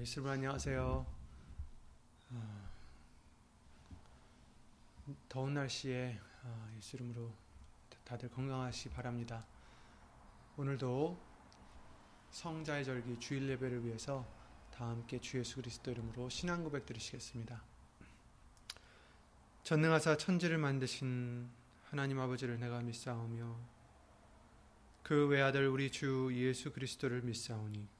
예수님 안녕하세요. 어, 더운 날씨에 어, 예수 이름으로 다들 건강하시 바랍니다. 오늘도 성자의 절기 주일 예배를 위해서 다 함께 주 예수 그리스도 이름으로 신앙 고백 드리시겠습니다. 전능하사 천지를 만드신 하나님 아버지를 내가 믿사오며 그 외아들 우리 주 예수 그리스도를 믿사오니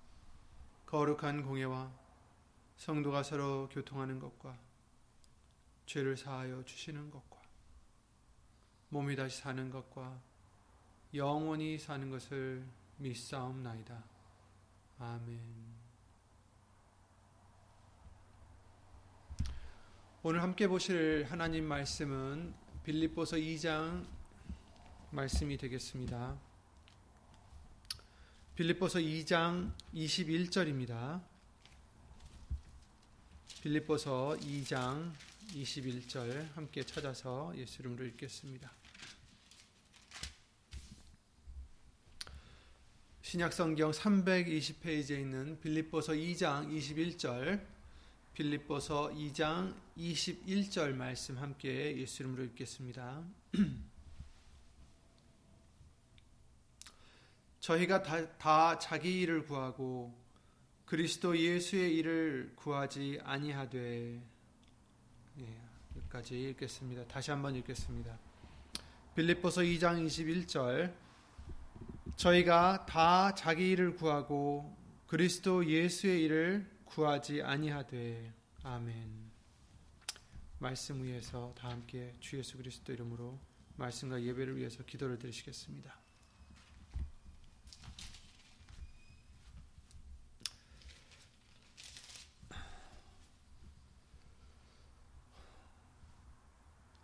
거룩한 공예와 성도가 서로 교통하는 것과 죄를 사하여 주시는 것과 몸이 다시 사는 것과 영원히 사는 것을 믿사옵나이다. 아멘. 오늘 함께 보실 하나님 말씀은 빌립보서 2장 말씀이 되겠습니다. 빌립보서 2장 21절입니다. 빌립보서 2장 21절 함께 찾아서 예수 이름으로 읽겠습니다. 신약 성경 320페이지에 있는 빌립보서 2장 21절 빌립보서 2장 21절 말씀 함께 예수 이름으로 읽겠습니다. 저희가 다, 다 자기 일을 구하고 그리스도 예수의 일을 구하지 아니하되 예, 여기까지 읽겠습니다. 다시 한번 읽겠습니다. 빌립보서 2장 21절 저희가 다 자기 일을 구하고 그리스도 예수의 일을 구하지 아니하되 아멘. 말씀 위에서 다 함께 주 예수 그리스도 이름으로 말씀과 예배를 위해서 기도를 드리시겠습니다.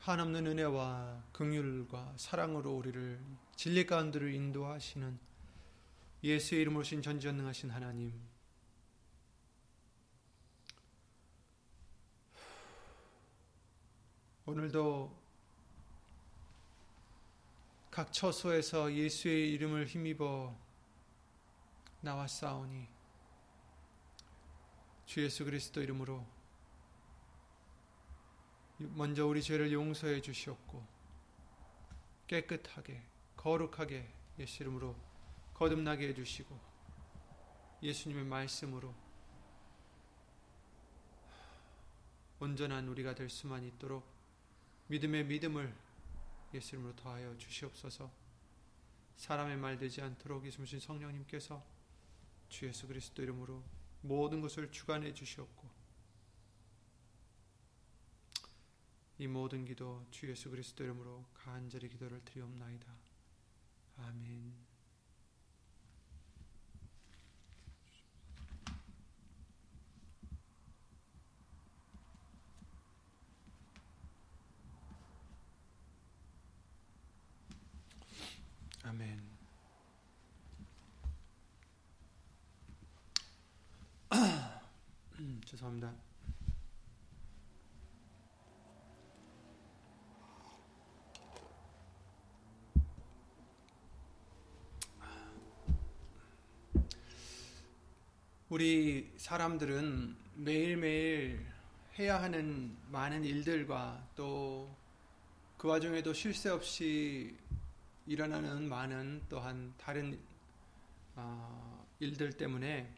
한없는 은혜와 긍휼과 사랑으로 우리를 진리 가운데를 인도하시는 예수의 이름으로 신 전지전능하신 하나님. 오늘도 각 처소에서 예수의 이름을 힘입어 나왔사오니 주 예수 그리스도 이름으로 먼저 우리 죄를 용서해 주시옵고 깨끗하게 거룩하게 예수 이름으로 거듭나게 해 주시고 예수님의 말씀으로 온전한 우리가 될 수만 있도록 믿음의 믿음을 예수 이름으로 더하여 주시옵소서. 사람의 말 되지 않도록 예수님 성령님께서 주 예수 그리스도 이름으로 모든 것을 주관해 주시옵고 이 모든 기도 주 예수 그리스도 이름으로 간절히 기도를 드리옵나이다. 아멘. 아멘. 죄송합니다. 우리 사람들은 매일매일 해야 하는 많은 일들과 또 그 와중에도 쉴 새 없이 일어나는 많은 또한 다른 어, 일들 때문에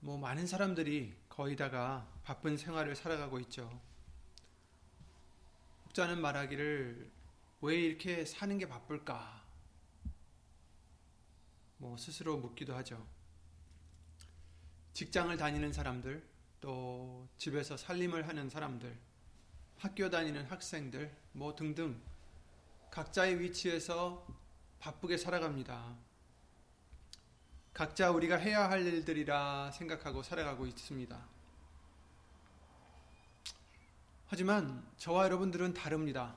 뭐 많은 사람들이 거의 다가 바쁜 생활을 살아가고 있죠. 혹자는 말하기를 왜 이렇게 사는 게 바쁠까? 뭐 스스로 묻기도 하죠. 직장을 다니는 사람들, 또 집에서 살림을 하는 사람들, 학교 다니는 학생들, 뭐 등등 각자의 위치에서 바쁘게 살아갑니다. 각자 우리가 해야 할 일들이라 생각하고 살아가고 있습니다. 하지만 저와 여러분들은 다릅니다.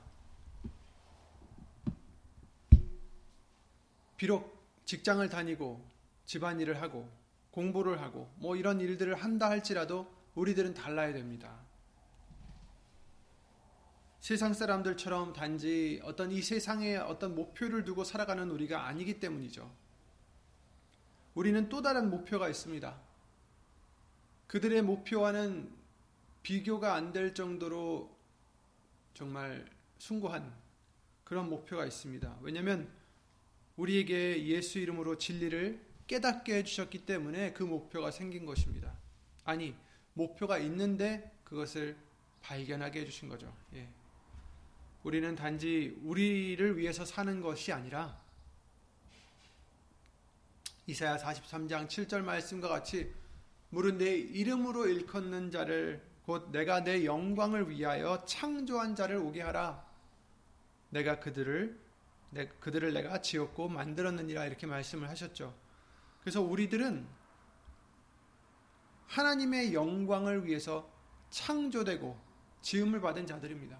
비록 직장을 다니고 집안일을 하고 공부를 하고 뭐 이런 일들을 한다 할지라도 우리들은 달라야 됩니다. 세상 사람들처럼 단지 어떤 이 세상에 어떤 목표를 두고 살아가는 우리가 아니기 때문이죠. 우리는 또 다른 목표가 있습니다. 그들의 목표와는 비교가 안 될 정도로 정말 숭고한 그런 목표가 있습니다. 왜냐하면 우리에게 예수 이름으로 진리를 깨닫게 해주셨기 때문에 그 목표가 생긴 것입니다. 아니, 목표가 있는데 그것을 발견하게 해주신 거죠. 예. 우리는 단지 우리를 위해서 사는 것이 아니라 이사야 43장 7절 말씀과 같이 물은 내 이름으로 일컫는 자를 곧 내가 내 영광을 위하여 창조한 자를 오게 하라. 내가 그들을 내, 그들을 내가 지었고 만들었느니라 이렇게 말씀을 하셨죠. 그래서 우리들은 하나님의 영광을 위해서 창조되고 지음을 받은 자들입니다.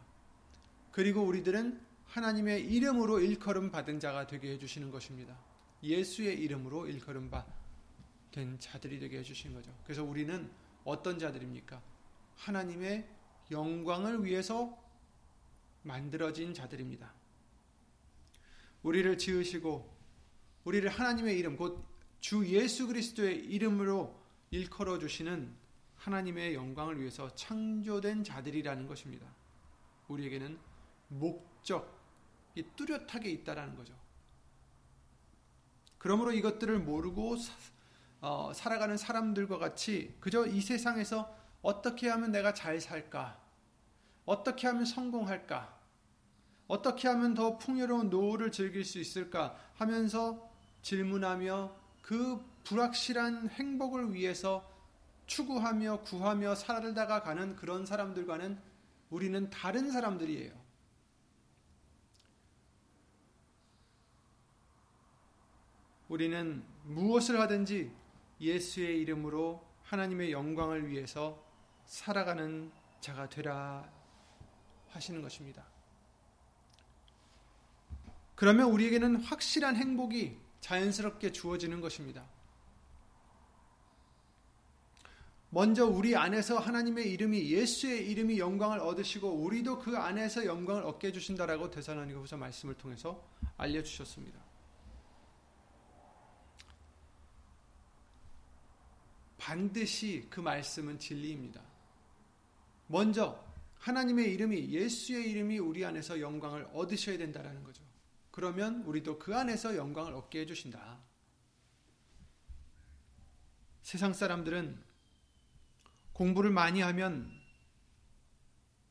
그리고 우리들은 하나님의 이름으로 일컬음 받은 자가 되게 해주시는 것입니다. 예수의 이름으로 일컬음 받은 자들이 되게 해주신 거죠. 그래서 우리는 어떤 자들입니까? 하나님의 영광을 위해서 만들어진 자들입니다. 우리를 지으시고 우리를 하나님의 이름 곧 주 예수 그리스도의 이름으로 일컬어 주시는 하나님의 영광을 위해서 창조된 자들이라는 것입니다. 우리에게는 목적이 뚜렷하게 있다라는 거죠. 그러므로 이것들을 모르고 어, 살아가는 사람들과 같이 그저 이 세상에서 어떻게 하면 내가 잘 살까? 어떻게 하면 성공할까? 어떻게 하면 더 풍요로운 노후를 즐길 수 있을까? 하면서 질문하며 그 불확실한 행복을 위해서 추구하며 구하며 살다가 가는 그런 사람들과는 우리는 다른 사람들이에요. 우리는 무엇을 하든지 예수의 이름으로 하나님의 영광을 위해서 살아가는 자가 되라 하시는 것입니다. 그러면 우리에게는 확실한 행복이 자연스럽게 주어지는 것입니다. 먼저 우리 안에서 하나님의 이름이 예수의 이름이 영광을 얻으시고 우리도 그 안에서 영광을 얻게 해 주신다라고 대사로니가후서 말씀을 통해서 알려 주셨습니다. 반드시 그 말씀은 진리입니다. 먼저 하나님의 이름이 예수의 이름이 우리 안에서 영광을 얻으셔야 된다라는 거죠. 그러면 우리도 그 안에서 영광을 얻게 해주신다. 세상 사람들은 공부를 많이 하면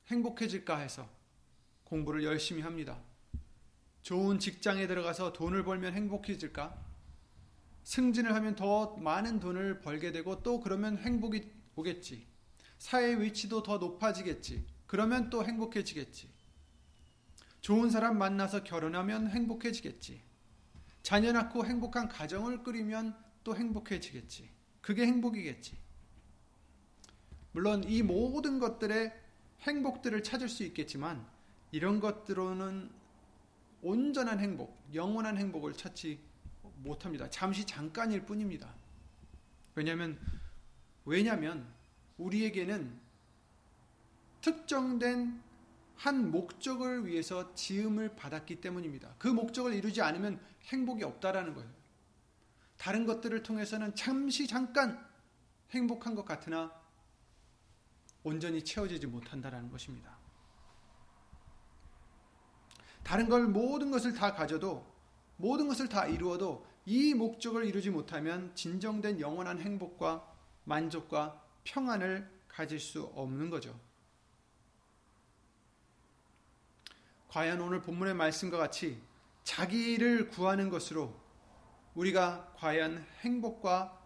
행복해질까 해서 공부를 열심히 합니다. 좋은 직장에 들어가서 돈을 벌면 행복해질까? 승진을 하면 더 많은 돈을 벌게 되고 또 그러면 행복이 오겠지. 사회 위치도 더 높아지겠지. 그러면 또 행복해지겠지. 좋은 사람 만나서 결혼하면 행복해지겠지. 자녀 낳고 행복한 가정을 꾸리면 또 행복해지겠지. 그게 행복이겠지. 물론 이 모든 것들의 행복들을 찾을 수 있겠지만 이런 것들로는 온전한 행복, 영원한 행복을 찾지 못합니다. 잠시 잠깐일 뿐입니다. 왜냐하면 왜냐하면 우리에게는 특정된 한 목적을 위해서 지음을 받았기 때문입니다. 그 목적을 이루지 않으면 행복이 없다라는 거예요. 다른 것들을 통해서는 잠시 잠깐 행복한 것 같으나 온전히 채워지지 못한다라는 것입니다. 다른 걸 모든 것을 다 가져도 모든 것을 다 이루어도 이 목적을 이루지 못하면 진정된 영원한 행복과 만족과 평안을 가질 수 없는 거죠. 과연 오늘 본문의 말씀과 같이 자기를 구하는 것으로 우리가 과연 행복과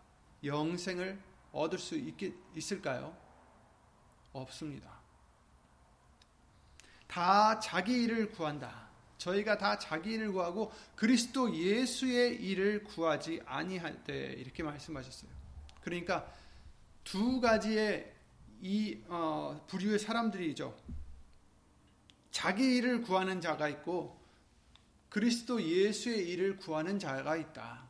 영생을 얻을 수 있겠, 있을까요? 없습니다. 다 자기 일을 구한다. 저희가 다 자기 일을 구하고 그리스도 예수의 일을 구하지 아니할 때 이렇게 말씀하셨어요. 그러니까 두 가지의 이 어, 부류의 사람들이죠. 자기 일을 구하는 자가 있고 그리스도 예수의 일을 구하는 자가 있다.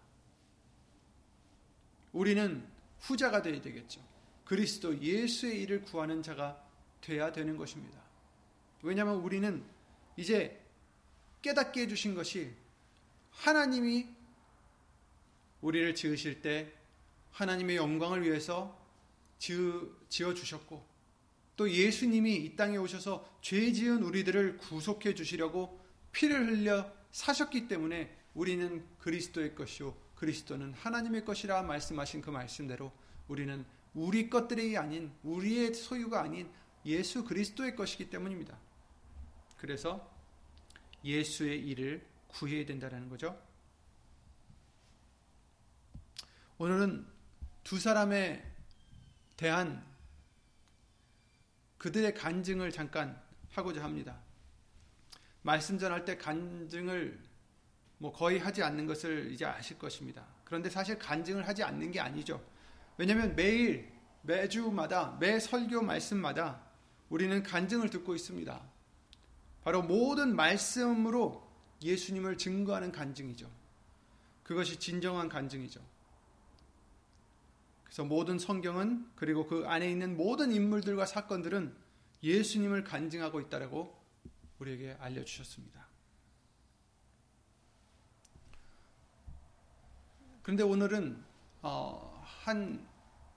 우리는 후자가 되어야 되겠죠. 그리스도 예수의 일을 구하는 자가 돼야 되는 것입니다. 왜냐하면 우리는 이제 깨닫게 해주신 것이 하나님이 우리를 지으실 때 하나님의 영광을 위해서 지어 주셨고 또 예수님이 이 땅에 오셔서 죄 지은 우리들을 구속해 주시려고 피를 흘려 사셨기 때문에 우리는 그리스도의 것이요 그리스도는 하나님의 것이라 말씀하신 그 말씀대로 우리는 우리 것들이 아닌 우리의 소유가 아닌 예수 그리스도의 것이기 때문입니다. 그래서 예수의 일을 구해야 된다는 거죠. 오늘은 두 사람에 대한 그들의 간증을 잠깐 하고자 합니다. 말씀 전할 때 간증을 뭐 거의 하지 않는 것을 이제 아실 것입니다. 그런데 사실 간증을 하지 않는 게 아니죠. 왜냐하면 매일 매주마다 매 설교 말씀마다 우리는 간증을 듣고 있습니다. 바로 모든 말씀으로 예수님을 증거하는 간증이죠. 그것이 진정한 간증이죠. 그래서 모든 성경은 그리고 그 안에 있는 모든 인물들과 사건들은 예수님을 간증하고 있다라고 우리에게 알려 주셨습니다. 그런데 오늘은 어, 한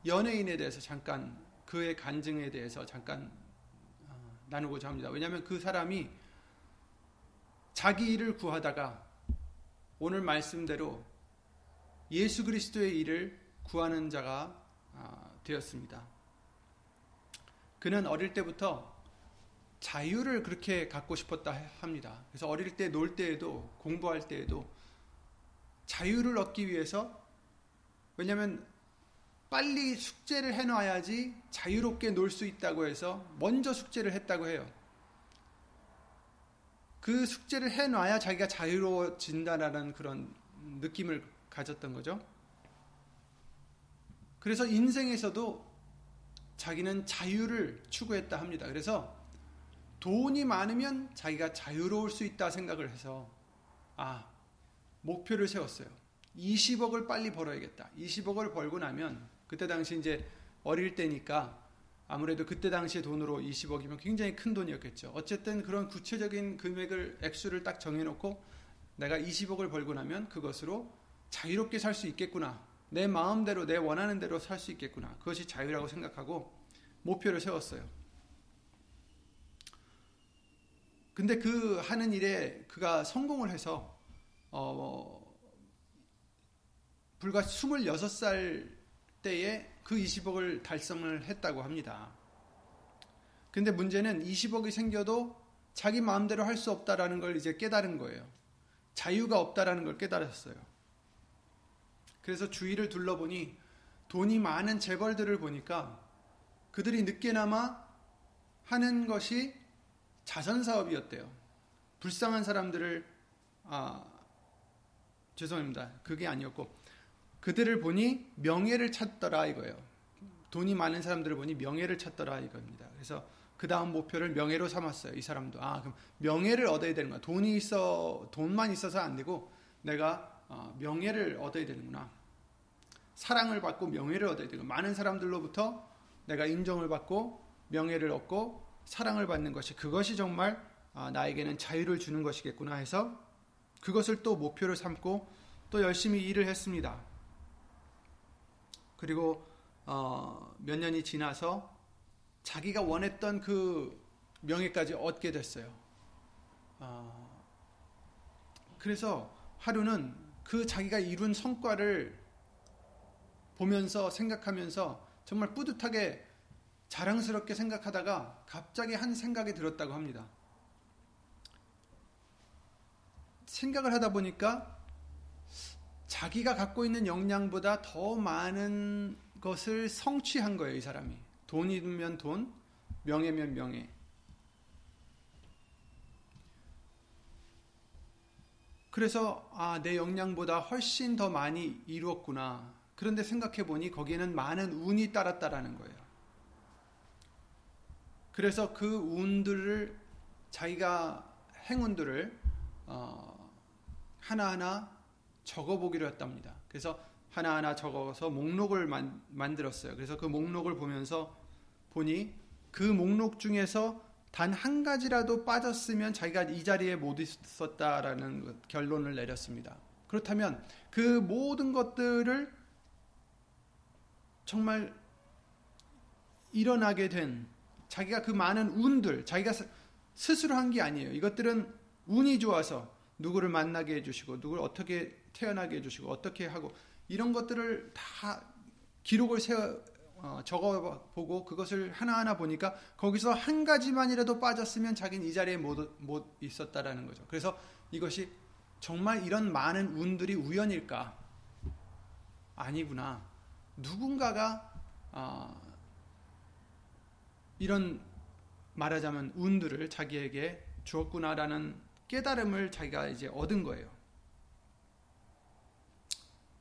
연예인에 대해서 잠깐 그의 간증에 대해서 잠깐 나누고자 합니다. 왜냐하면 그 사람이 자기 일을 구하다가 오늘 말씀대로 예수 그리스도의 일을 구하는 자가 아, 되었습니다. 그는 어릴 때부터 자유를 그렇게 갖고 싶었다 합니다. 그래서 어릴 때 놀 때에도 공부할 때에도 자유를 얻기 위해서 왜냐하면 빨리 숙제를 해놔야지 자유롭게 놀 수 있다고 해서 먼저 숙제를 했다고 해요. 그 숙제를 해놔야 자기가 자유로워진다라는 그런 느낌을 가졌던 거죠. 그래서 인생에서도 자기는 자유를 추구했다 합니다. 그래서 돈이 많으면 자기가 자유로울 수 있다 생각을 해서 아 목표를 세웠어요. 20억을 빨리 벌어야겠다. 20억을 벌고 나면 그때 당시 이제 어릴 때니까 아무래도 그때 당시 돈으로 20억이면 굉장히 큰 돈이었겠죠. 어쨌든 그런 구체적인 금액을 액수를 딱 정해 놓고 내가 20억을 벌고 나면 그것으로 자유롭게 살 수 있겠구나. 내 마음대로 내 원하는 대로 살 수 있겠구나. 그것이 자유라고 생각하고 목표를 세웠어요. 근데 그 하는 일에 그가 성공을 해서 어, 불과 26살 때에 그 20억을 달성을 했다고 합니다. 근데 문제는 20억이 생겨도 자기 마음대로 할 수 없다라는 걸 이제 깨달은 거예요. 자유가 없다라는 걸 깨달았어요. 그래서 주위를 둘러보니 돈이 많은 재벌들을 보니까 그들이 늦게나마 하는 것이 자선 사업이었대요. 불쌍한 사람들을 아 죄송합니다. 그게 아니었고 그들을 보니 명예를 찾더라 이거예요. 돈이 많은 사람들을 보니 명예를 찾더라 이겁니다. 그래서 그 다음 목표를 명예로 삼았어요. 이 사람도 아 그럼 명예를 얻어야 되는 거야. 돈이 있어 돈만 있어서 안 되고 내가 어, 명예를 얻어야 되는구나. 사랑을 받고 명예를 얻어야 되고 많은 사람들로부터 내가 인정을 받고 명예를 얻고 사랑을 받는 것이 그것이 정말 아, 나에게는 자유를 주는 것이겠구나 해서 그것을 또 목표를 삼고 또 열심히 일을 했습니다. 그리고 어, 몇 년이 지나서 자기가 원했던 그 명예까지 얻게 됐어요. 어, 그래서 하루는 그 자기가 이룬 성과를 보면서 생각하면서 정말 뿌듯하게 자랑스럽게 생각하다가 갑자기 한 생각이 들었다고 합니다. 생각을 하다 보니까 자기가 갖고 있는 역량보다 더 많은 것을 성취한 거예요, 이 사람이. 돈이면 돈, 명예면 명예. 그래서 아, 내 역량보다 훨씬 더 많이 이루었구나. 그런데 생각해 보니 거기에는 많은 운이 따랐다라는 거예요. 그래서 그 운들을 자기가 행운들을 어, 하나하나 적어보기로 했답니다. 그래서 하나하나 적어서 목록을 만, 만들었어요. 그래서 그 목록을 보면서 보니 그 목록 중에서 단 한 가지라도 빠졌으면 자기가 이 자리에 못 있었다라는 결론을 내렸습니다. 그렇다면 그 모든 것들을 정말 일어나게 된 자기가 그 많은 운들, 자기가 스스로 한 게 아니에요. 이것들은 운이 좋아서 누구를 만나게 해주시고, 누구를 어떻게 태어나게 해주시고, 어떻게 하고, 이런 것들을 다 기록을 세워, 어, 적어보고 그것을 하나하나 보니까 거기서 한 가지만이라도 빠졌으면 자기는 이 자리에 못, 못 있었다라는 거죠. 그래서 이것이 정말 이런 많은 운들이 우연일까? 아니구나. 누군가가 어, 이런 말하자면 운들을 자기에게 주었구나라는 깨달음을 자기가 이제 얻은 거예요.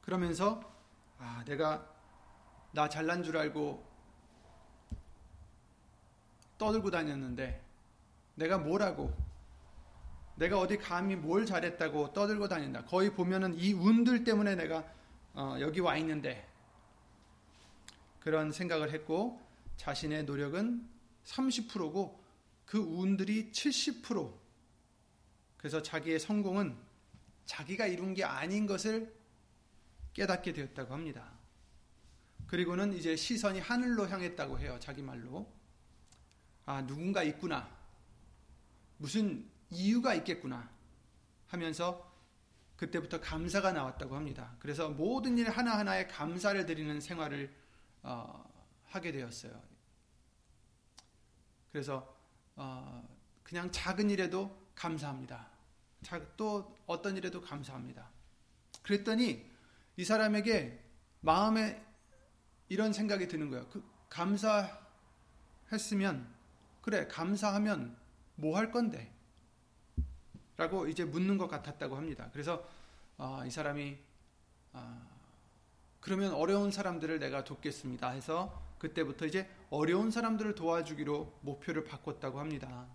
그러면서 아, 내가 나 잘난 줄 알고 떠들고 다녔는데 내가 뭐라고 내가 어디 감히 뭘 잘했다고 떠들고 다닌다. 거의 보면은 이 운들 때문에 내가 어, 여기 와 있는데 그런 생각을 했고 자신의 노력은 30%고 그 운들이 70% 그래서 자기의 성공은 자기가 이룬 게 아닌 것을 깨닫게 되었다고 합니다. 그리고는 이제 시선이 하늘로 향했다고 해요. 자기 말로. 아, 누군가 있구나. 무슨 이유가 있겠구나. 하면서 그때부터 감사가 나왔다고 합니다. 그래서 모든 일 하나하나에 감사를 드리는 생활을 어, 하게 되었어요. 그래서 어, 그냥 작은 일에도 감사합니다. 또 어떤 일에도 감사합니다. 그랬더니 이 사람에게 마음에 이런 생각이 드는 거예요. 그 감사했으면 그래 감사하면 뭐 할 건데? 라고 이제 묻는 것 같았다고 합니다. 그래서 어, 이 사람이 어, 그러면 어려운 사람들을 내가 돕겠습니다 해서 그때부터 이제 어려운 사람들을 도와주기로 목표를 바꿨다고 합니다.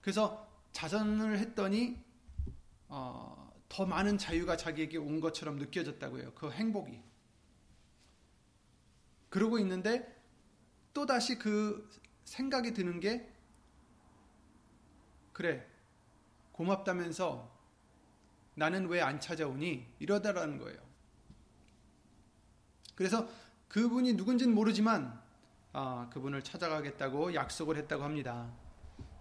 그래서 자선을 했더니 어, 더 많은 자유가 자기에게 온 것처럼 느껴졌다고 해요. 그 행복이. 그러고 있는데 또 다시 그 생각이 드는 게 그래 고맙다면서 나는 왜 안 찾아오니 이러다라는 거예요. 그래서 그분이 누군지는 모르지만 아, 그분을 찾아가겠다고 약속을 했다고 합니다.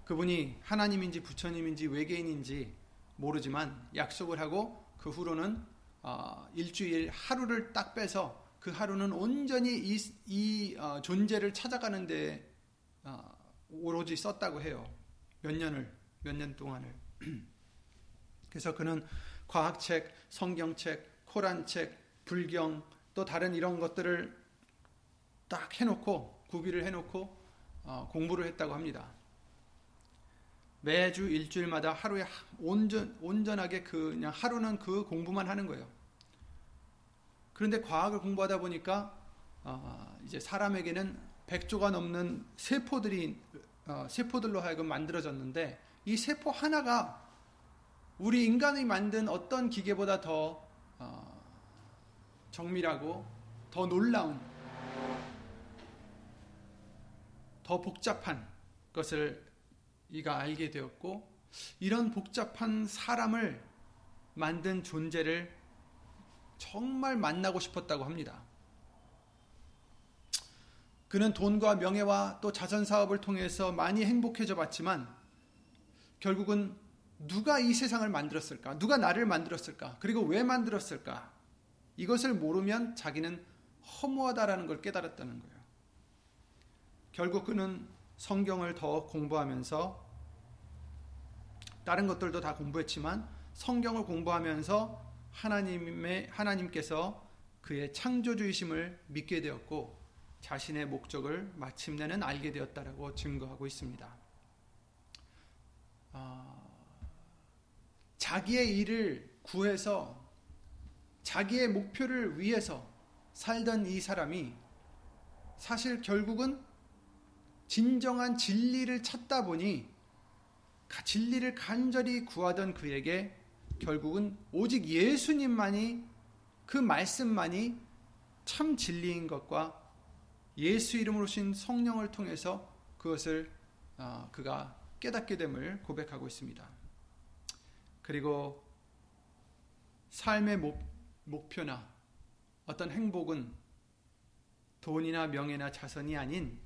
그분이 하나님인지 부처님인지 외계인인지 모르지만 약속을 하고 그 후로는 어, 일주일 하루를 딱 빼서 그 하루는 온전히 이, 이 어, 존재를 찾아가는 데 어, 오로지 썼다고 해요. 몇 년을 몇 년 동안을. 그래서 그는 과학책, 성경책, 코란책, 불경 또 다른 이런 것들을 딱 해놓고 구비를 해놓고 어, 공부를 했다고 합니다. 매주 일주일마다 하루에 온전 온전하게 그 그냥 하루는 그 공부만 하는 거예요. 그런데 과학을 공부하다 보니까 어, 이제 사람에게는 100조가 넘는 세포들이 어, 세포들로 하여금 만들어졌는데 이 세포 하나가 우리 인간이 만든 어떤 기계보다 더 어, 정밀하고 더 놀라운 더 복잡한 것을 이가 알게 되었고 이런 복잡한 사람을 만든 존재를 정말 만나고 싶었다고 합니다. 그는 돈과 명예와 또 자선 사업을 통해서 많이 행복해져 봤지만 결국은 누가 이 세상을 만들었을까? 누가 나를 만들었을까? 그리고 왜 만들었을까? 이것을 모르면 자기는 허무하다라는 걸 깨달았다는 거예요. 결국 그는 성경을 더 공부하면서 다른 것들도 다 공부했지만 성경을 공부하면서 하나님의 하나님께서 그의 창조주의심을 믿게 되었고 자신의 목적을 마침내는 알게 되었다라고 증거하고 있습니다. 어, 자기의 일을 구해서 자기의 목표를 위해서 살던 이 사람이 사실 결국은 진정한 진리를 찾다 보니 진리를 간절히 구하던 그에게 결국은 오직 예수님만이 그 말씀만이 참 진리인 것과 예수 이름으로 신 성령을 통해서 그것을 어, 그가 깨닫게 됨을 고백하고 있습니다. 그리고 삶의 목, 목표나 어떤 행복은 돈이나 명예나 자선이 아닌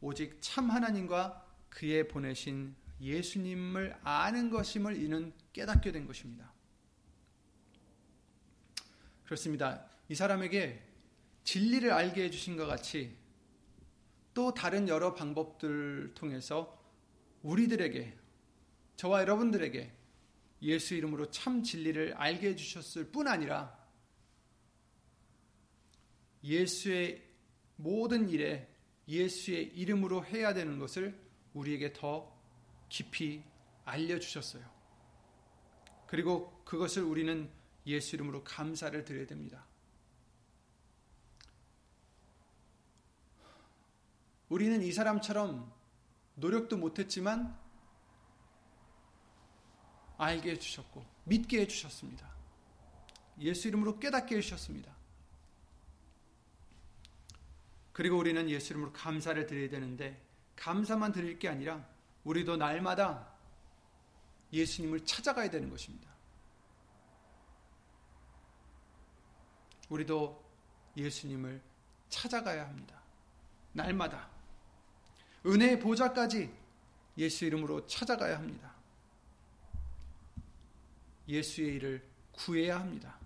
오직 참 하나님과 그의 보내신 예수님을 아는 것임을 이는 깨닫게 된 것입니다. 그렇습니다. 이 사람에게 진리를 알게 해주신 것 같이 또 다른 여러 방법들 통해서 우리들에게, 저와 여러분들에게 예수 이름으로 참 진리를 알게 해주셨을 뿐 아니라 예수의 모든 일에 예수의 이름으로 해야 되는 것을 우리에게 더 깊이 알려주셨어요. 그리고 그것을 우리는 예수 이름으로 감사를 드려야 됩니다. 우리는 이 사람처럼 노력도 못했지만 알게 해주셨고 믿게 해주셨습니다. 예수 이름으로 깨닫게 해주셨습니다. 그리고 우리는 예수 이름으로 감사를 드려야 되는데 감사만 드릴 게 아니라 우리도 날마다 예수님을 찾아가야 되는 것입니다. 우리도 예수님을 찾아가야 합니다. 날마다. 은혜의 보좌까지 예수 이름으로 찾아가야 합니다. 예수의 일을 구해야 합니다.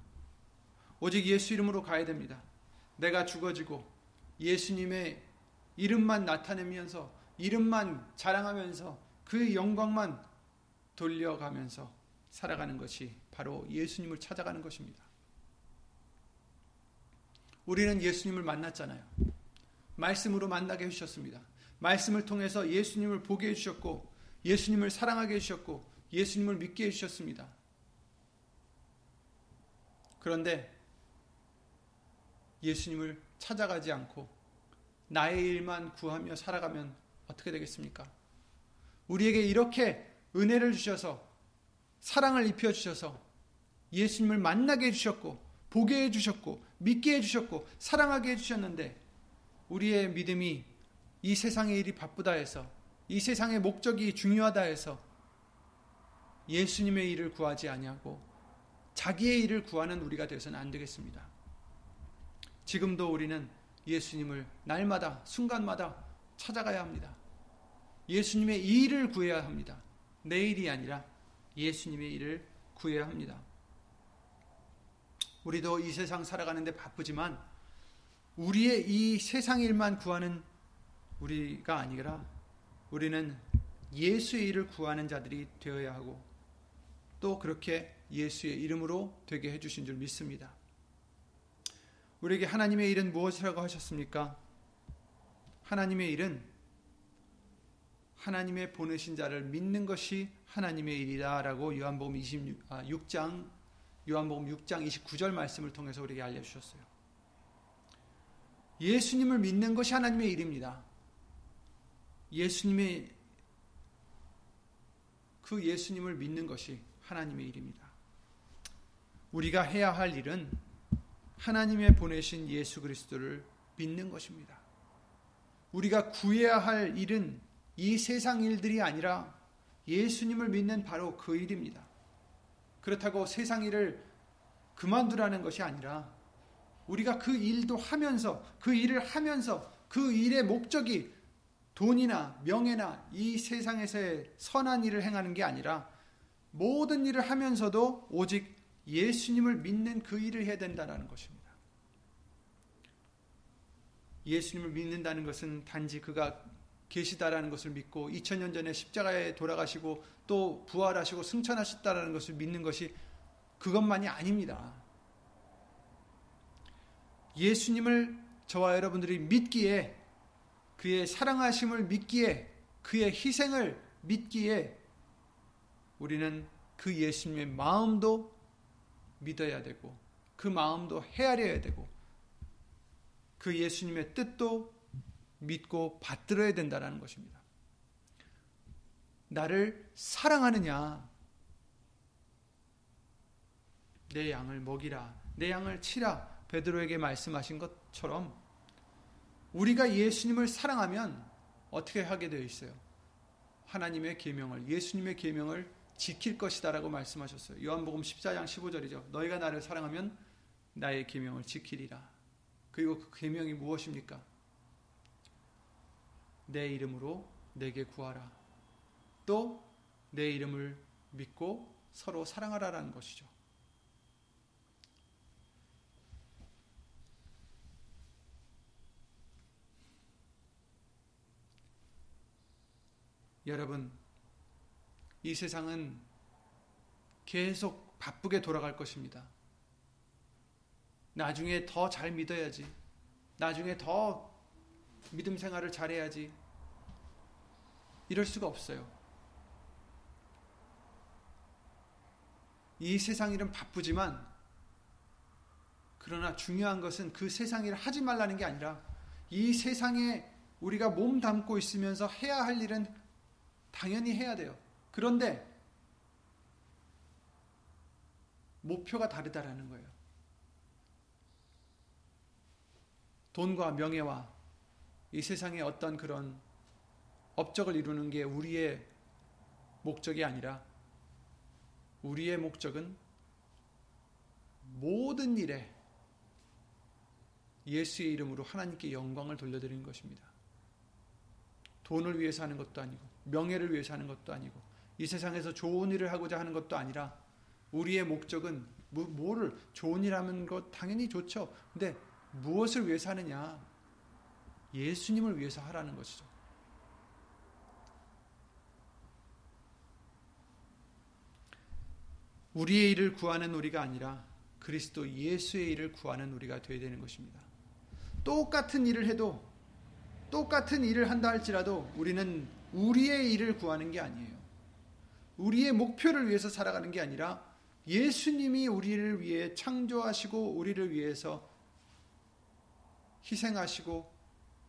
오직 예수 이름으로 가야 됩니다. 내가 죽어지고 예수님의 이름만 나타내면서 이름만 자랑하면서 그 영광만 돌려가면서 살아가는 것이 바로 예수님을 찾아가는 것입니다. 우리는 예수님을 만났잖아요. 말씀으로 만나게 해주셨습니다. 말씀을 통해서 예수님을 보게 해주셨고, 예수님을 사랑하게 해주셨고, 예수님을 믿게 해주셨습니다. 그런데 예수님을 찾아가지 않고 나의 일만 구하며 살아가면 어떻게 되겠습니까? 우리에게 이렇게 은혜를 주셔서 사랑을 입혀 주셔서 예수님을 만나게 해 주셨고 보게 해 주셨고 믿게 해 주셨고 사랑하게 해 주셨는데 우리의 믿음이 이 세상의 일이 바쁘다 해서 이 세상의 목적이 중요하다 해서 예수님의 일을 구하지 아니하고 자기의 일을 구하는 우리가 되어서는 안 되겠습니다. 지금도 우리는 예수님을 날마다 순간마다 찾아가야 합니다. 예수님의 일을 구해야 합니다. 내 일이 아니라 예수님의 일을 구해야 합니다. 우리도 이 세상 살아가는데 바쁘지만 우리의 이 세상 일만 구하는 우리가 아니라 우리는 예수의 일을 구하는 자들이 되어야 하고 또 그렇게 예수의 이름으로 되게 해주신 줄 믿습니다. 우리에게 하나님의 일은 무엇이라고 하셨습니까? 하나님의 일은 하나님의 보내신 자를 믿는 것이 하나님의 일이다라고 요한복음 26장 아, 요한복음 6장 29절 말씀을 통해서 우리에게 알려 주셨어요. 예수님을 믿는 것이 하나님의 일입니다. 예수님의 그 예수님을 믿는 것이 하나님의 일입니다. 우리가 해야 할 일은 하나님의 보내신 예수 그리스도를 믿는 것입니다. 우리가 구해야 할 일은 이 세상 일들이 아니라 예수님을 믿는 바로 그 일입니다. 그렇다고 세상 일을 그만두라는 것이 아니라 우리가 그 일도 하면서 그 일을 하면서 그 일의 목적이 돈이나 명예나 이 세상에서의 선한 일을 행하는 게 아니라 모든 일을 하면서도 오직 예수님을 믿는 그 일을 해야 된다는 것입니다. 예수님을 믿는다는 것은 단지 그가 계시다라는 것을 믿고 2000년 전에 십자가에 돌아가시고 또 부활하시고 승천하셨다라는 것을 믿는 것이 그것만이 아닙니다. 예수님을 저와 여러분들이 믿기에 그의 사랑하심을 믿기에 그의 희생을 믿기에 우리는 그 예수님의 마음도 믿어야 되고 그 마음도 헤아려야 되고 그 예수님의 뜻도 믿고 받들어야 된다는 것입니다. 나를 사랑하느냐? 내 양을 먹이라. 내 양을 치라. 베드로에게 말씀하신 것처럼 우리가 예수님을 사랑하면 어떻게 하게 되어 있어요? 하나님의 계명을 예수님의 계명을 지킬 것이다라고 말씀하셨어요. 요한복음 14장 15절이죠. 너희가 나를 사랑하면 나의 계명을 지키리라. 그리고 그 계명이 무엇입니까? 내 이름으로 내게 구하라. 또 내 이름을 믿고 서로 사랑하라라는 것이죠. 여러분, 이 세상은 계속 바쁘게 돌아갈 것입니다. 나중에 더 잘 믿어야지. 나중에 더 믿음 생활을 잘해야지. 이럴 수가 없어요. 이 세상 일은 바쁘지만, 그러나 중요한 것은 그 세상 일을 하지 말라는 게 아니라, 이 세상에 우리가 몸 담고 있으면서 해야 할 일은 당연히 해야 돼요. 그런데 목표가 다르다라는 거예요. 돈과 명예와 이 세상의 어떤 그런 업적을 이루는 게 우리의 목적이 아니라 우리의 목적은 모든 일에 예수의 이름으로 하나님께 영광을 돌려드리는 것입니다. 돈을 위해서 하는 것도 아니고 명예를 위해서 하는 것도 아니고 이 세상에서 좋은 일을 하고자 하는 것도 아니라 우리의 목적은 뭐, 뭐를 좋은 일 하는 것 당연히 좋죠. 근데 무엇을 위해서 하느냐? 예수님을 위해서 하라는 것이죠. 우리의 일을 구하는 우리가 아니라 그리스도 예수의 일을 구하는 우리가 되어야 되는 것입니다. 똑같은 일을 해도 똑같은 일을 한다 할지라도 우리는 우리의 일을 구하는 게 아니에요. 우리의 목표를 위해서 살아가는 게 아니라 예수님이 우리를 위해 창조하시고 우리를 위해서 희생하시고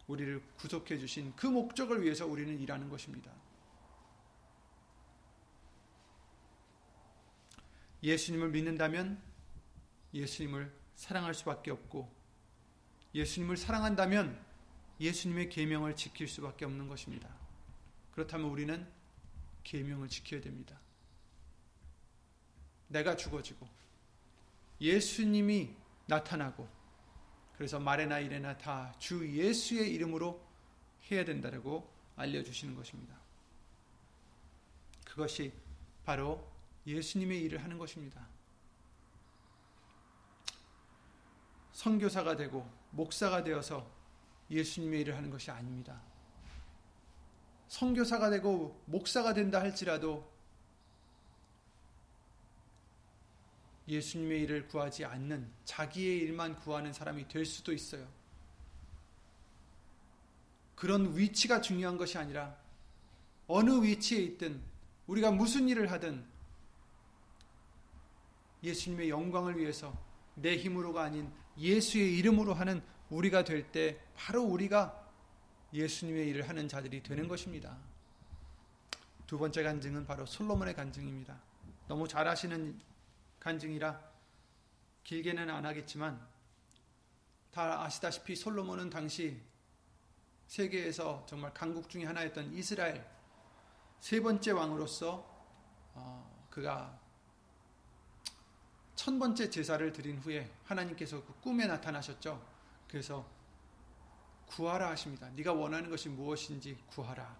우리를 구속해 주신 그 목적을 위해서 우리는 일하는 것입니다. 예수님을 믿는다면 예수님을 사랑할 수밖에 없고 예수님을 사랑한다면 예수님의 계명을 지킬 수밖에 없는 것입니다. 그렇다면 우리는 계명을 지켜야 됩니다. 내가 죽어지고 예수님이 나타나고 그래서 말에나 이래나 다 주 예수의 이름으로 해야 된다고 알려주시는 것입니다. 그것이 바로 예수님의 일을 하는 것입니다. 선교사가 되고 목사가 되어서 예수님의 일을 하는 것이 아닙니다. 선교사가 되고 목사가 된다 할지라도 예수님의 일을 구하지 않는 자기의 일만 구하는 사람이 될 수도 있어요. 그런 위치가 중요한 것이 아니라 어느 위치에 있든 우리가 무슨 일을 하든 예수님의 영광을 위해서 내 힘으로가 아닌 예수의 이름으로 하는 우리가 될 때 바로 우리가 예수님의 일을 하는 자들이 되는 것입니다. 두 번째 간증은 바로 솔로몬의 간증입니다. 너무 잘 아시는 간증이라 길게는 안 하겠지만 다 아시다시피 솔로몬은 당시 세계에서 정말 강국 중의 하나였던 이스라엘 세 번째 왕으로서 어, 그가 천 번째 제사를 드린 후에 하나님께서 그 꿈에 나타나셨죠. 그래서 구하라 하십니다. 네가 원하는 것이 무엇인지 구하라.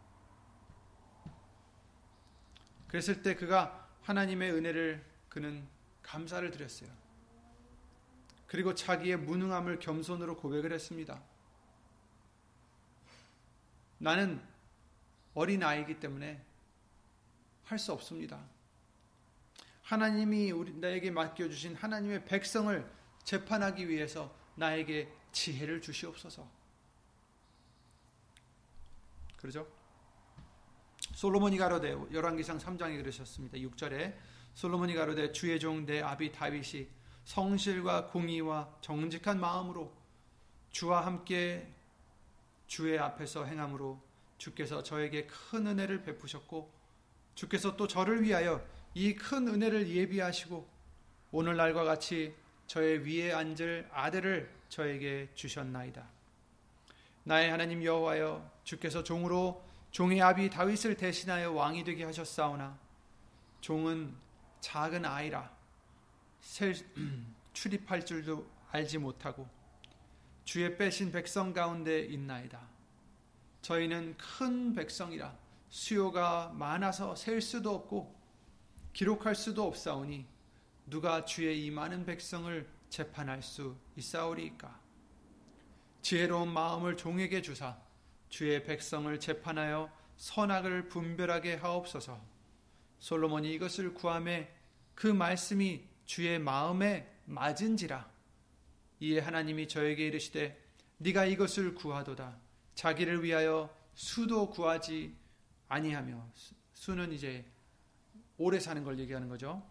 그랬을 때 그가 하나님의 은혜를 그는 감사를 드렸어요. 그리고 자기의 무능함을 겸손으로 고백을 했습니다. 나는 어린 아이기 때문에 할 수 없습니다. 하나님이 우리 나에게 맡겨 주신 하나님의 백성을 재판하기 위해서 나에게 지혜를 주시옵소서. 그러죠? 솔로몬이 가로되 열왕기상 3장에 그러셨습니다. 6절에 솔로몬이 가로되 주의 종 내 아비 다윗이 성실과 공의와 정직한 마음으로 주와 함께 주의 앞에서 행함으로 주께서 저에게 큰 은혜를 베푸셨고 주께서 또 저를 위하여 이 큰 은혜를 예비하시고 오늘날과 같이 저의 위에 앉을 아들을 저에게 주셨나이다. 나의 하나님 여호와여 주께서 종으로 종의 아비 다윗을 대신하여 왕이 되게 하셨사오나 종은 작은 아이라 출입할 줄도 알지 못하고 주의 빼신 백성 가운데 있나이다. 저희는 큰 백성이라 수요가 많아서 셀 수도 없고 기록할 수도 없사오니 누가 주의 이 많은 백성을 재판할 수 있사오리이까 지혜로운 마음을 종에게 주사 주의 백성을 재판하여 선악을 분별하게 하옵소서. 솔로몬이 이것을 구함에 그 말씀이 주의 마음에 맞은지라. 이에 하나님이 저에게 이르시되 네가 이것을 구하도다. 자기를 위하여 수도 구하지 아니하며 수는 이제 오래 사는 걸 얘기하는 거죠.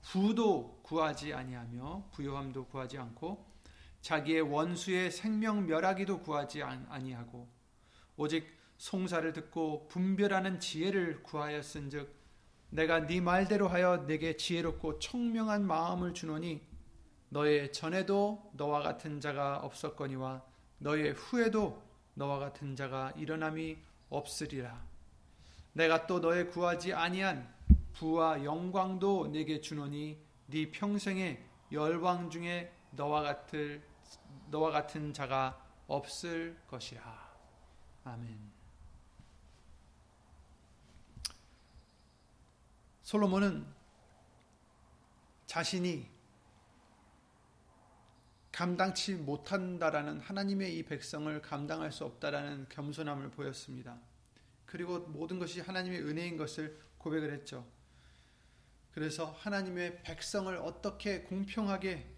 부도 구하지 아니하며 부요함도 구하지 않고 자기의 원수의 생명 멸하기도 구하지 아니하고 오직 송사를 듣고 분별하는 지혜를 구하였은즉 내가 네 말대로 하여 내게 지혜롭고 총명한 마음을 주노니 너의 전에도 너와 같은 자가 없었거니와 너의 후에도 너와 같은 자가 일어남이 없으리라. 내가 또 너의 구하지 아니한 부와 영광도 내게 주노니 네 평생에 열왕 중에 너와 같을 너와 같은 자가 없을 것이라. 아멘. 솔로몬은 자신이 감당치 못한다라는 하나님의 이 백성을 감당할 수 없다라는 겸손함을 보였습니다. 그리고 모든 것이 하나님의 은혜인 것을 고백을 했죠. 그래서 하나님의 백성을 어떻게 공평하게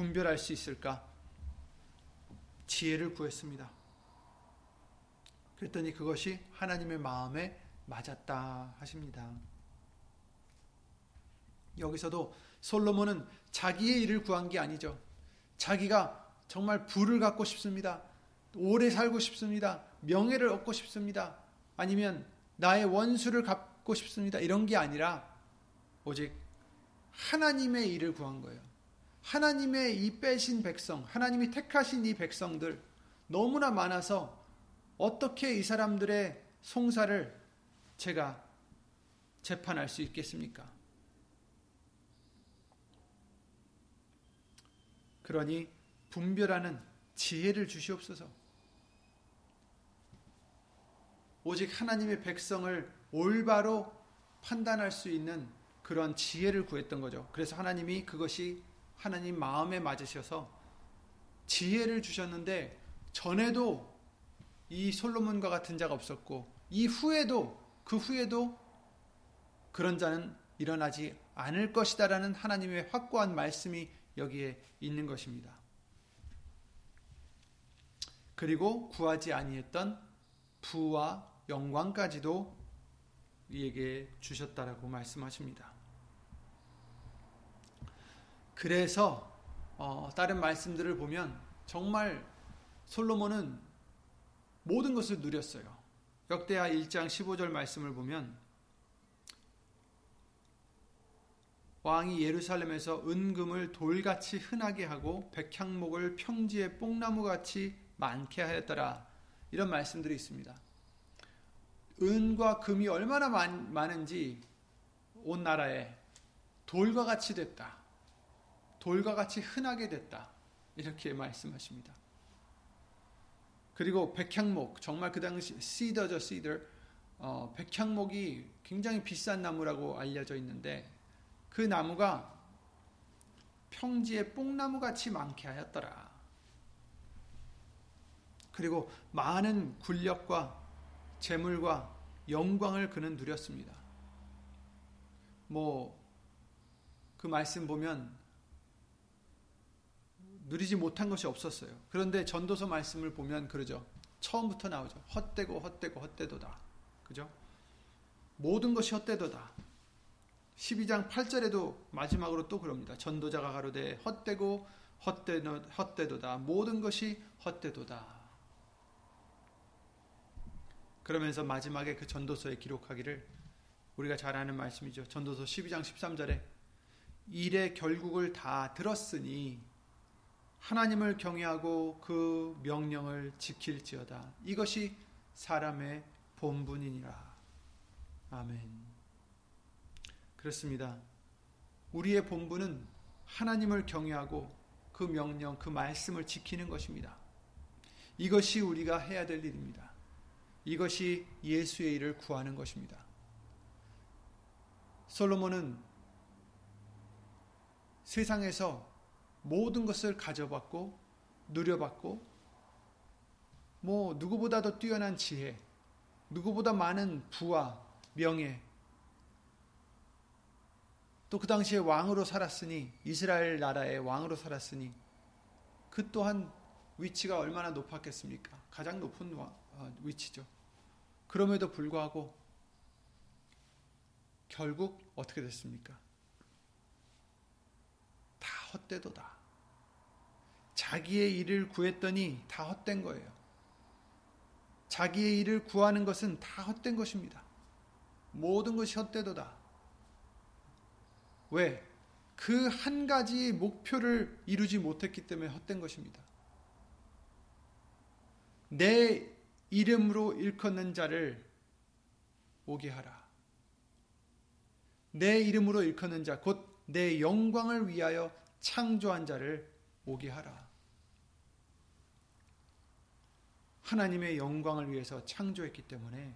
분별할 수 있을까? 지혜를 구했습니다. 그랬더니 그것이 하나님의 마음에 맞았다 하십니다. 여기서도 솔로몬은 자기의 일을 구한 게 아니죠. 자기가 정말 부를 갖고 싶습니다. 오래 살고 싶습니다. 명예를 얻고 싶습니다. 아니면 나의 원수를 갚고 싶습니다. 이런 게 아니라 오직 하나님의 일을 구한 거예요. 하나님의 이 빼신 백성, 하나님이 택하신 이 백성들 너무나 많아서 어떻게 이 사람들의 송사를 제가 재판할 수 있겠습니까? 그러니 분별하는 지혜를 주시옵소서. 오직 하나님의 백성을 올바로 판단할 수 있는 그런 지혜를 구했던 거죠. 그래서 하나님이 그것이 하나님 마음에 맞으셔서 지혜를 주셨는데 전에도 이 솔로몬과 같은 자가 없었고 이 후에도 그 후에도 그런 자는 일어나지 않을 것이다라는 하나님의 확고한 말씀이 여기에 있는 것입니다. 그리고 구하지 아니했던 부와 영광까지도 이에게 주셨다라고 말씀하십니다. 그래서 어, 다른 말씀들을 보면 정말 솔로몬은 모든 것을 누렸어요. 역대하 1장 15절 말씀을 보면 왕이 예루살렘에서 은금을 돌같이 흔하게 하고 백향목을 평지에 뽕나무같이 많게 하였더라. 이런 말씀들이 있습니다. 은과 금이 얼마나 많, 많은지 온 나라에 돌과 같이 됐다. 돌과 같이 흔하게 됐다. 이렇게 말씀하십니다. 그리고 백향목, 정말 그 당시 시더죠, 시더. 어, 백향목이 굉장히 비싼 나무라고 알려져 있는데 그 나무가 평지에 뽕나무 같이 많게 하였더라. 그리고 많은 군력과 재물과 영광을 그는 누렸습니다. 뭐 그 말씀 보면 누리지 못한 것이 없었어요. 그런데 전도서 말씀을 보면 그러죠. 처음부터 나오죠. 헛되고 헛되고 헛되도다. 그죠? 모든 것이 헛되도다. 12장 8절에도 마지막으로 또 그럽니다. 전도자가 가로되 헛되고 헛되도, 헛되도다. 모든 것이 헛되도다. 그러면서 마지막에 그 전도서에 기록하기를 우리가 잘 아는 말씀이죠. 전도서 12장 13절에 일의 결국을 다 들었으니 하나님을 경외하고 그 명령을 지킬지어다. 이것이 사람의 본분이니라. 아멘. 그렇습니다. 우리의 본분은 하나님을 경외하고 그 명령, 그 말씀을 지키는 것입니다. 이것이 우리가 해야 될 일입니다. 이것이 예수의 일을 구하는 것입니다. 솔로몬은 세상에서 모든 것을 가져봤고 누려봤고 뭐 누구보다도 뛰어난 지혜, 누구보다 많은 부와 명예, 또 그 당시에 왕으로 살았으니 이스라엘 나라의 왕으로 살았으니 그 또한 위치가 얼마나 높았겠습니까? 가장 높은 어, 위치죠. 그럼에도 불구하고 결국 어떻게 됐습니까? 다 헛되도다. 자기의 일을 구했더니 다 헛된 거예요. 자기의 일을 구하는 것은 다 헛된 것입니다. 모든 것이 헛되도다. 왜? 그 한 가지 목표를 이루지 못했기 때문에 헛된 것입니다. 내 이름으로 일컫는 자를 오게 하라. 내 이름으로 일컫는 자, 곧 내 영광을 위하여 창조한 자를 오게 하라. 하나님의 영광을 위해서 창조했기 때문에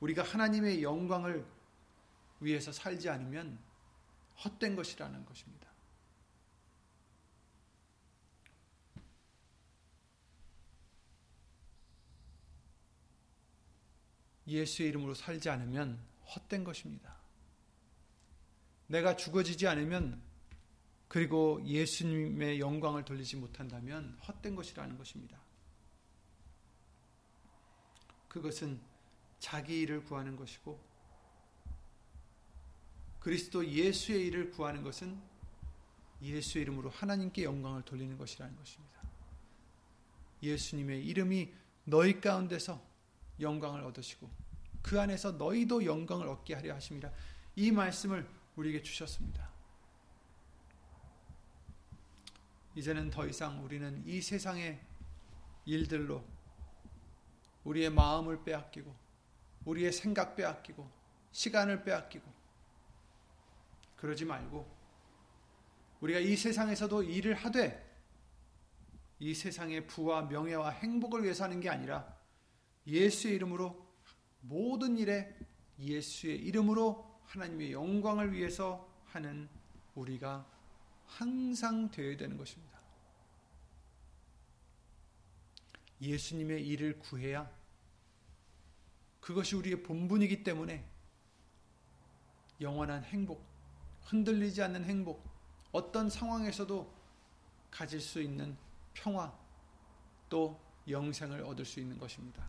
우리가 하나님의 영광을 위해서 살지 않으면 헛된 것이라는 것입니다. 예수의 이름으로 살지 않으면 헛된 것입니다. 내가 죽어지지 않으면 그리고 예수님의 영광을 돌리지 못한다면 헛된 것이라는 것입니다. 그것은 자기 일을 구하는 것이고 그리스도 예수의 일을 구하는 것은 예수의 이름으로 하나님께 영광을 돌리는 것이라는 것입니다. 예수님의 이름이 너희 가운데서 영광을 얻으시고 그 안에서 너희도 영광을 얻게 하려 하심이라 이 말씀을 우리에게 주셨습니다. 이제는 더 이상 우리는 이 세상의 일들로 우리의 마음을 빼앗기고 우리의 생각 빼앗기고 시간을 빼앗기고 그러지 말고 우리가 이 세상에서도 일을 하되 이 세상의 부와 명예와 행복을 위해서 하는 게 아니라 예수의 이름으로 모든 일에 예수의 이름으로 하나님의 영광을 위해서 하는 우리가 항상 되어야 되는 것입니다. 예수님의 일을 구해야 그것이 우리의 본분이기 때문에 영원한 행복, 흔들리지 않는 행복, 어떤 상황에서도 가질 수 있는 평화, 또 영생을 얻을 수 있는 것입니다.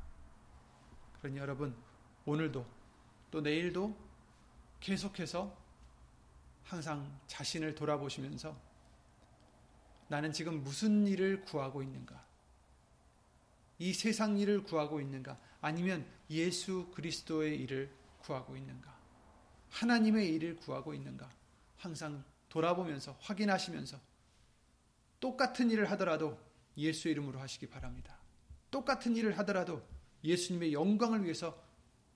그러니 여러분, 오늘도 또 내일도 계속해서 항상 자신을 돌아보시면서 나는 지금 무슨 일을 구하고 있는가? 이 세상 일을 구하고 있는가? 아니면 예수 그리스도의 일을 구하고 있는가? 하나님의 일을 구하고 있는가? 항상 돌아보면서 확인하시면서 똑같은 일을 하더라도 예수 이름으로 하시기 바랍니다. 똑같은 일을 하더라도 예수님의 영광을 위해서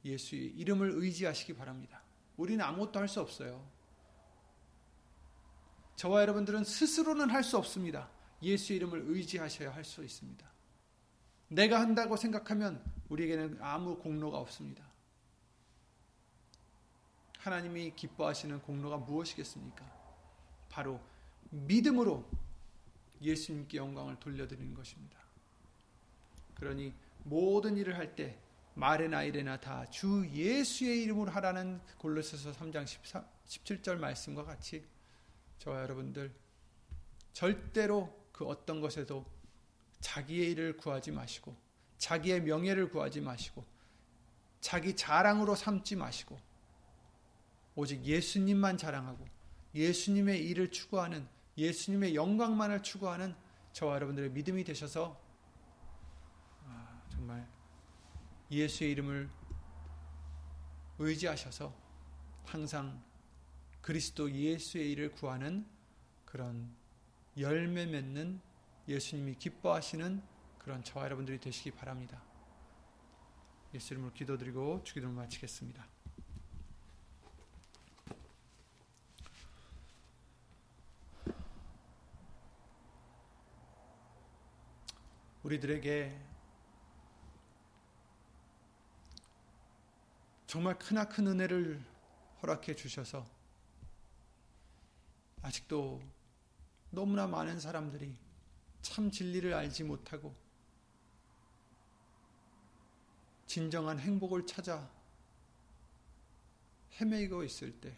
예수의 이름을 의지하시기 바랍니다. 우리는 아무것도 할 수 없어요. 저와 여러분들은 스스로는 할 수 없습니다. 예수 이름을 의지하셔야 할 수 있습니다. 내가 한다고 생각하면 우리에게는 아무 공로가 없습니다. 하나님이 기뻐하시는 공로가 무엇이겠습니까? 바로 믿음으로 예수님께 영광을 돌려드리는 것입니다. 그러니 모든 일을 할 때 말에나 일에나 다 주 예수의 이름으로 하라는 골로새서 3장 14, 17절 말씀과 같이 저와 여러분들 절대로 그 어떤 것에도 자기의 일을 구하지 마시고 자기의 명예를 구하지 마시고 자기 자랑으로 삼지 마시고 오직 예수님만 자랑하고 예수님의 일을 추구하는 예수님의 영광만을 추구하는 저와 여러분들의 믿음이 되셔서 아, 정말 예수의 이름을 의지하셔서 항상 그리스도 예수의 일을 구하는 그런 열매 맺는 예수님이 기뻐하시는 그런 저와 여러분들이 되시기 바랍니다. 예수 이름으로 기도드리고 주기도를 마치겠습니다. 우리들에게 정말 크나큰 은혜를 허락해 주셔서 아직도 너무나 많은 사람들이 참 진리를 알지 못하고 진정한 행복을 찾아 헤매고 있을 때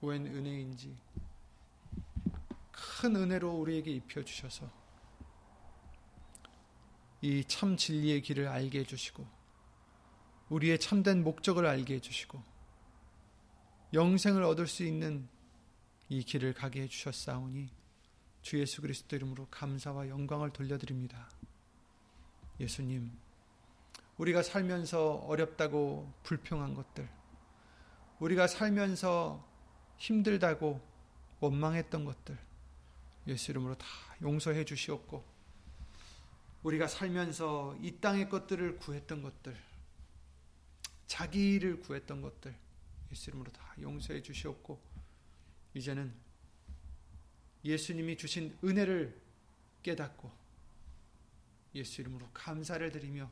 웬 은혜인지 큰 은혜로 우리에게 입혀 주셔서 이 참 진리의 길을 알게 해 주시고 우리의 참된 목적을 알게 해 주시고 영생을 얻을 수 있는 이 길을 가게 해 주셨사오니 주 예수 그리스도 이름으로 감사와 영광을 돌려드립니다. 예수님, 우리가 살면서 어렵다고 불평한 것들, 우리가 살면서 힘들다고 원망했던 것들, 예수 이름으로 다 용서해 주시옵고, 우리가 살면서 이 땅의 것들을 구했던 것들, 자기를 구했던 것들, 예수 이름으로 다 용서해 주시옵고, 이제는 예수님이 주신 은혜를 깨닫고 예수 이름으로 감사를 드리며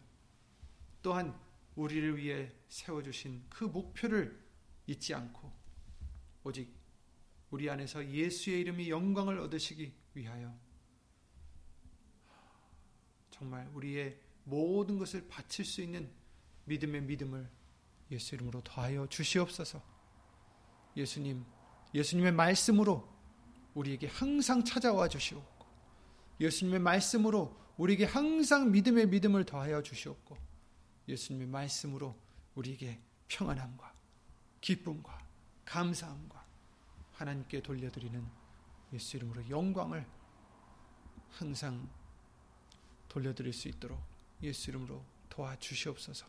또한 우리를 위해 세워주신 그 목표를 잊지 않고 오직 우리 안에서 예수의 이름이 영광을 얻으시기 위하여 정말 우리의 모든 것을 바칠 수 있는 믿음의 믿음을 예수 이름으로 더하여 주시옵소서. 예수님, 예수님의 말씀으로 우리에게 항상 찾아와 주시옵고 예수님의 말씀으로 우리에게 항상 믿음의 믿음을 더하여 주시옵고 예수님의 말씀으로 우리에게 평안함과 기쁨과 감사함과 하나님께 돌려드리는 예수 이름으로 영광을 항상 돌려드릴 수 있도록 예수 이름으로 도와주시옵소서.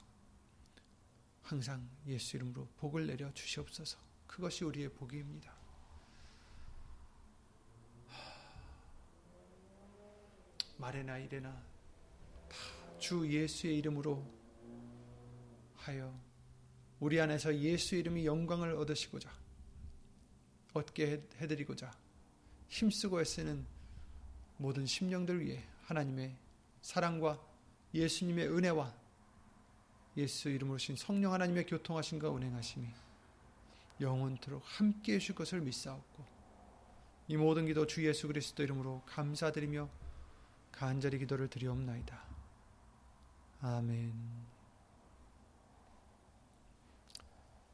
항상 예수 이름으로 복을 내려 주시옵소서. 그것이 우리의 복입니다. 말에나 이래나 다주 예수의 이름으로 하여 우리 안에서 예수 이름이 영광을 얻으시고자 얻게 해드리고자 힘쓰고 애쓰는 모든 심령들 위해 하나님의 사랑과 예수님의 은혜와 예수 이름으로 신 성령 하나님의 교통하심과 운행하심이 영원토록 함께 해줄 것을 믿사옵고 이 모든 기도 주 예수 그리스도 이름으로 감사드리며 간절히 기도를 드리옵나이다. 아멘.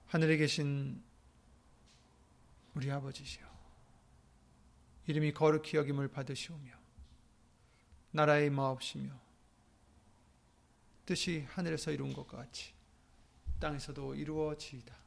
하늘에 계신 우리 아버지시여, 이름이 거룩히 여김을 받으시오며, 나라의 마옵시며, 뜻이 하늘에서 이룬 것과 같이 땅에서도 이루어지이다.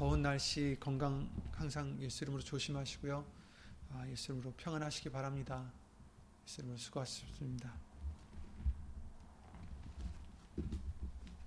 더운 날씨 건강 항상 예수 이름으로 조심하시고요. 아, 예수 이름으로 평안하시기 바랍니다. 예수 이름으로 수고하셨습니다.